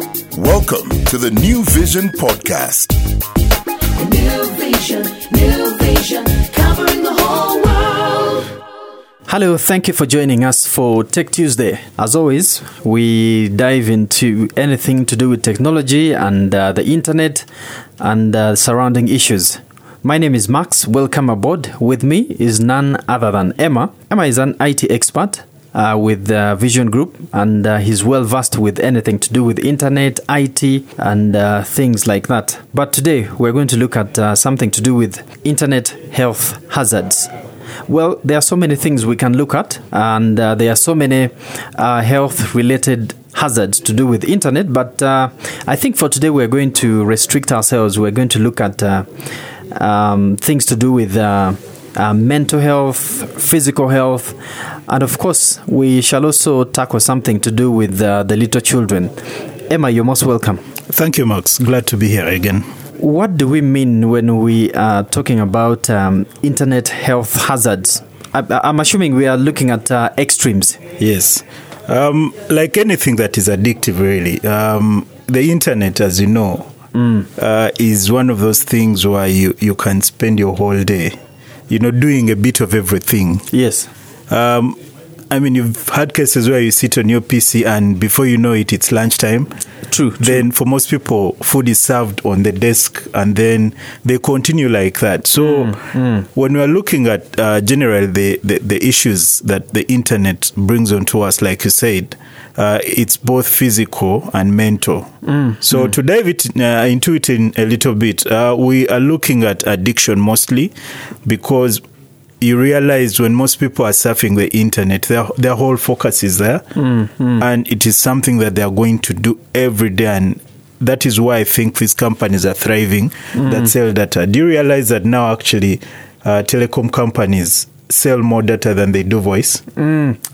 Welcome to the New Vision Podcast. New vision, new vision, covering the whole world. Hello, thank you for joining us for Tech Tuesday. As always, we dive into anything to do with technology and uh, the internet and uh, surrounding issues. My name is Max. Welcome aboard. With me is none other than Emma. Emma is an IT expert uh, with uh, Vision Group, and uh, he's well versed with anything to do with internet, IT, and uh, things like that. But today we're going to look at uh, something to do with internet health hazards. Well, there are so many things we can look at, and uh, there are so many health-related hazards to do with internet. But I think for today we're going to restrict ourselves. We're going to look at um, things to do with uh, mental health, physical health, and of course we shall also tackle something to do with uh, the little children. Emma, you're most welcome. Thank you, Max. Glad to be here again. What do we mean when we are talking about um, internet health hazards? I, I'm assuming we are looking at uh, extremes. Yes. Um, like anything that is addictive, really, um, the internet, as you know, uh, is one of those things where you, you can spend your whole day, you know, doing a bit of everything. Yes. Um, I mean, you've had cases where you sit on your PC and before you know it, it's lunchtime. True. Then, for most people, food is served on the desk and then they continue like that. So, when we're looking at uh, generally the, the, the issues that the internet brings onto us, like you said, uh, it's both physical and mental. So, to dive it, uh, into it in a little bit, uh, we are looking at addiction mostly because you realize when most people are surfing the internet, their their whole focus is there, and it is something that they are going to do every day. And that is why I think these companies are thriving that sell data. Do you realize that now actually uh, telecom companies sell more data than they do voice?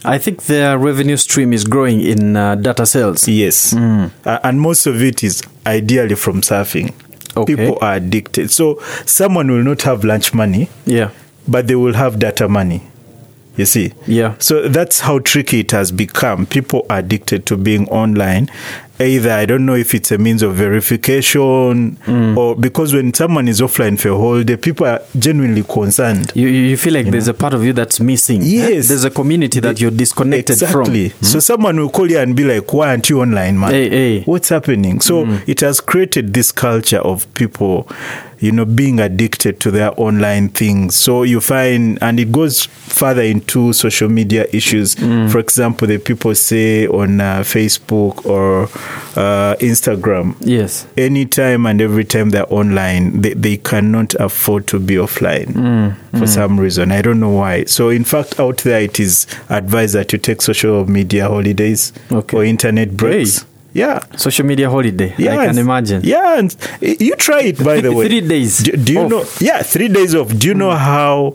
I think their revenue stream is growing in uh, data sales. Yes, uh, and most of it is ideally from surfing. Okay. People are addicted. So someone will not have lunch money. Yeah. But they will have data money. You see? Yeah. So that's how tricky it has become. People are addicted to being online. Either I don't know if it's a means of verification mm. or because when someone is offline for a whole day, people are genuinely concerned. You, you you feel like there's a part of you that's missing. Yes. There's a community that you're disconnected exactly. from. So someone will call you and be like, "Why aren't you online, man? Hey, hey. What's happening?" So hmm. it has created this culture of people, you know, being addicted to their online things. So you find, and it goes further into social media issues. Hmm. For example, the people say on uh, Facebook or uh, Instagram, Yes. anytime and every time they're online, they, they cannot afford to be offline mm, for mm. some reason. I don't know why. So, in fact, out there, it is advised that you take social media holidays Okay. or internet breaks. Hey. Yeah. Social media holiday. Yeah. I can imagine. Yeah, and you try it by the way. Three days Do, do you off. know? Yeah, three days off. Do you know mm. how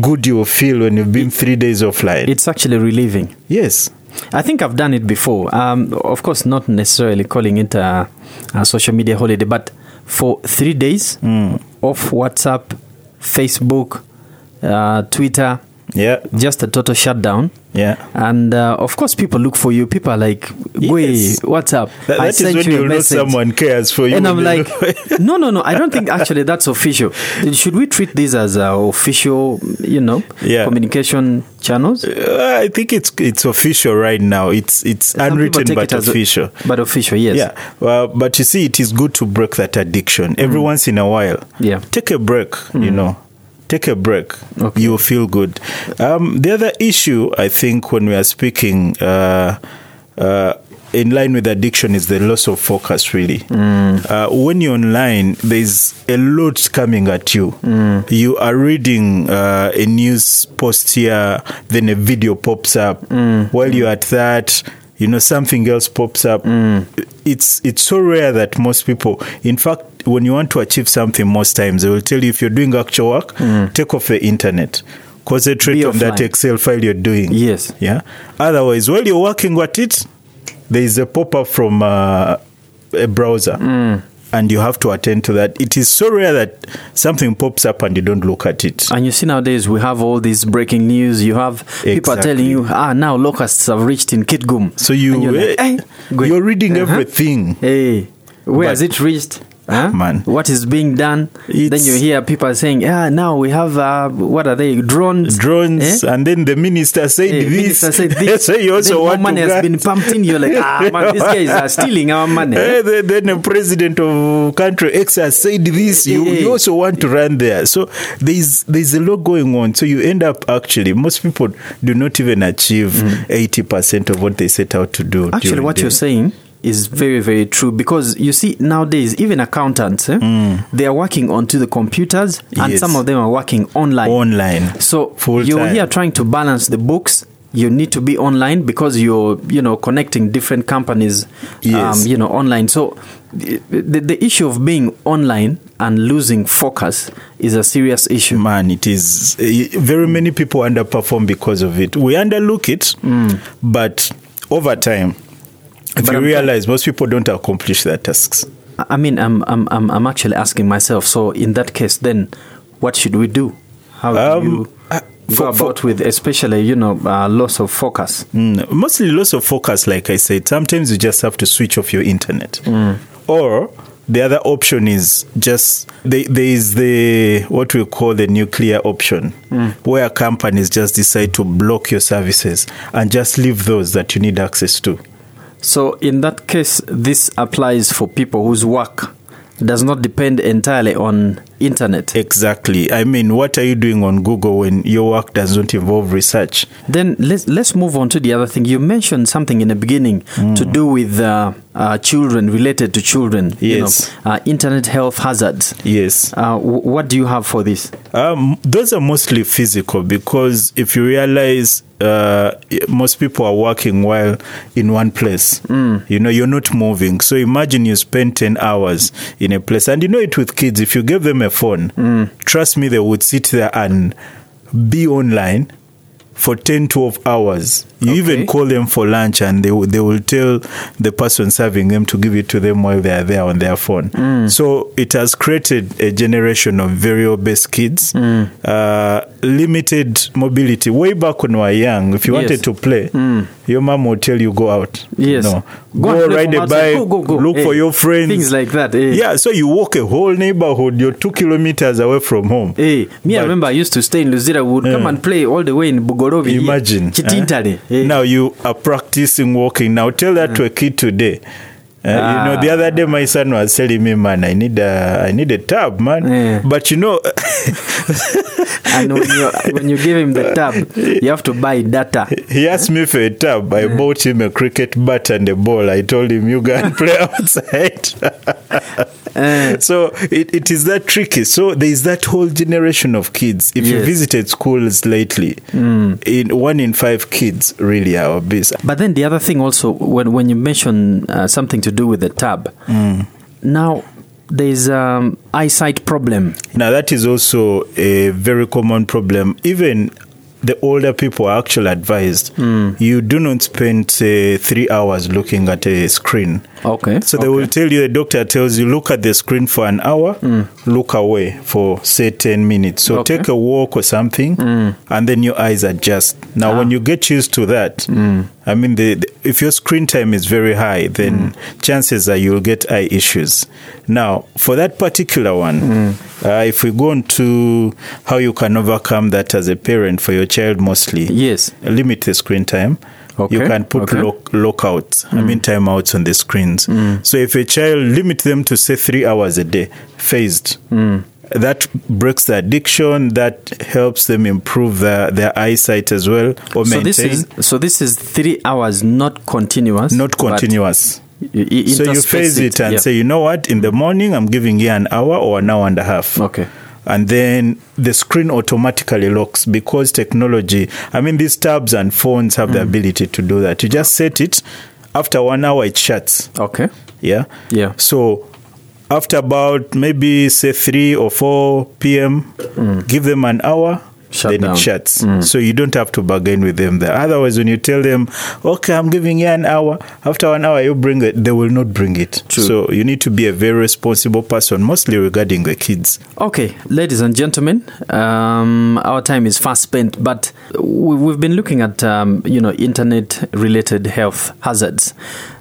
good you will feel when you've been three days offline? It's actually relieving. yes. I think I've done it before. Um, of course, not necessarily calling it a, a social media holiday, but for three days off WhatsApp, Facebook, uh, Twitter, Yeah. just a total shutdown. Yeah. And uh, of course, people look for you. People are like, "Wait, Yes. what's up?" That, I that is sent when you a know message." someone cares for you. And I'm like, no, no, no. I don't think actually that's official. Should we treat this as uh, official, you know, Yeah. communication channels? Uh, I think it's it's official right now. It's it's Some unwritten but it as a- official. but official, yes. Yeah, well, but you see, it is good to break that addiction every once in a while. Yeah. take a break. You know, take a break. Okay. You will feel good. Um, the other issue, I think, when we are speaking. Uh, uh, in line with addiction is the loss of focus really uh, when you're online there's a lot coming at you you are reading uh, a news post here then a video pops up while you're at that you know something else pops up. Mm. It's it's so rare that most people in fact when you want to achieve something most times they will tell you if you're doing actual work mm. take off the internet. Concentrate on that excel file you're doing. Yes. yeah? Otherwise while you're working at it there is a pop-up from uh, a browser mm. And you have to attend to that. It is so rare that something pops up and you don't look at it. And you see nowadays we have all this breaking news. You have people are telling you, ah, now locusts have reached in Kitgum. So you, you're, like, eh, eh, wait, you're reading uh-huh. everything. Hey, where has it reached? Huh? man. What is being done? then you hear people saying, "Ah, now we have uh, what are they? Drones, Drones, Eh? and then the minister said Eh, this. minister said this. so you also then want money has grant- been pumped in. You're like, ah, man, these guys are stealing our money. Eh, then, then the president of country X has said this. You, Eh, you eh. also want to run there. So there's there's a lot going on. So you end up actually most people do not even achieve eighty percent of what they set out to do. Mm. Actually, what the- you're saying is very, very true because you see nowadays even accountants, eh, they are working onto the computers, and Mm. Yes. some of them are working online. online. So Full you're time. here trying to balance the books. You need to be online because you're, you know, connecting different companies, Yes. um, you know, online. So the, the issue of being online and losing focus is a serious issue. Man, it is eh, very many people underperform because of it. We underlook it, but over time, if But you I'm- realize most people don't accomplish their tasks. I mean, I'm, I'm, I'm, I'm actually asking myself. So in that case, then what should we do? How do Um, you uh, go for- for- about with, especially you know, uh, loss of focus? Mm, mostly loss of focus, like I said. Sometimes you just have to switch off your internet. Mm. Or the other option is just they, there is the what we call the nuclear option, Mm. where companies just decide to block your services and just leave those that you need access to. So in that case, this applies for people whose work does not depend entirely on internet. Exactly. I mean, what are you doing on Google when your work does not involve research? Then let's let's move on to the other thing. You mentioned something in the beginning to Mm. do with uh, uh, children, related to children. You Yes. know, uh, internet health hazards. Yes. Uh, w- what do you have for this? Um, those are mostly physical because if you realize uh, most people are working while in one place, you know, you're not moving. So imagine you spend 10 hours in a place, and you know it with kids. If you give them a phone, trust me, they would sit there and be online for 10 12 hours you Okay. even call them for lunch and they, will- they will tell the person serving them to give it to them while they are there on their phone so it has created a generation of very obese kids uh, limited mobility way back when we were young if you Yes. wanted to play your mom would tell you go out Yes. no. Go go, ride a bike Go, go, go. look for Eh, your friends things like that, eh. yeah so you walk a whole neighborhood you're two kilometers away from home Hey, me, I remember I used to stay in Luzira. We would come and play all the way in Bugolobi. Imagine. Kitintale. Now you are practicing walking. Now tell that to a kid today. Uh, You know, the other day my son was telling me, "Man, I need a, I need a tub, man." Yeah. But you know, and when you when you give him the tub, you have to buy data. he asked me for a tub. I bought him a cricket bat and a ball. I told him, "You and play outside." Eh. so it, it is that tricky. So there is that whole generation of kids. If you visited schools lately, in one in five kids really are obese. But then the other thing also, when when you mention uh, something to do with the tab, Mm. now there's um, eyesight problem. Now, that is also a very common problem. Even the older people are actually advised you do not spend, say, three hours looking at a screen. Okay. So they okay. will tell you, the doctor tells you, look at the screen for an hour, look away for, say, 10 minutes. So Okay. take a walk or something, and then your eyes adjust. Now, when you get used to that, I mean, the, the- if your screen time is very high, then mm. chances are you'll get eye issues. Now, for that particular one, mm. uh, if we go on to how you can overcome that as a parent for your child mostly, Yes. limit the screen time. You can put okay. lock, lockouts, I mean mm. timeouts on the screens. So if a child limit them to say three hours a day, phased, that breaks the addiction. That helps them improve their, their eyesight as well, or So maintain. this is so this is three hours, not continuous. not continuous. So you phase it and yeah. say, you know what, in the morning I'm giving you an hour or an hour and a half. Okay. And then the screen automatically locks because technology, I mean, these tabs and phones have the Mm. ability to do that. You just set it, after one hour it shuts. Okay. Yeah. Yeah. So after about maybe say 3 or 4 p.m., Mm. give them an hour. Shut then down. it shuts. So you don't have to bargain with them there. Otherwise, when you tell them, okay, I'm giving you an hour, after one hour you bring it, they will not bring it. True. So you need to be a very responsible person, mostly regarding the kids. Okay, ladies and gentlemen, um, our time is fast spent, but we- we've been looking at um, you know internet-related health hazards,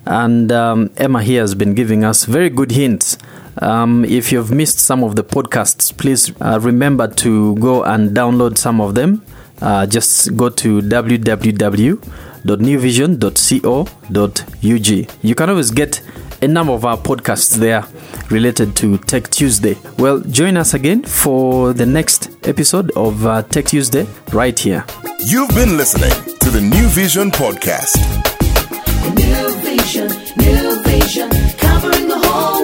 and um, Emma here has been giving us very good hints. Um, if you've missed some of the podcasts, please uh, remember to go and download some of them. Uh, just go to www.newvision.co.ug. You can always get a number of our podcasts there related to Tech Tuesday. Well, join us again for the next episode of uh, Tech Tuesday right here. You've been listening to the New Vision Podcast. New vision, new vision, covering the whole world.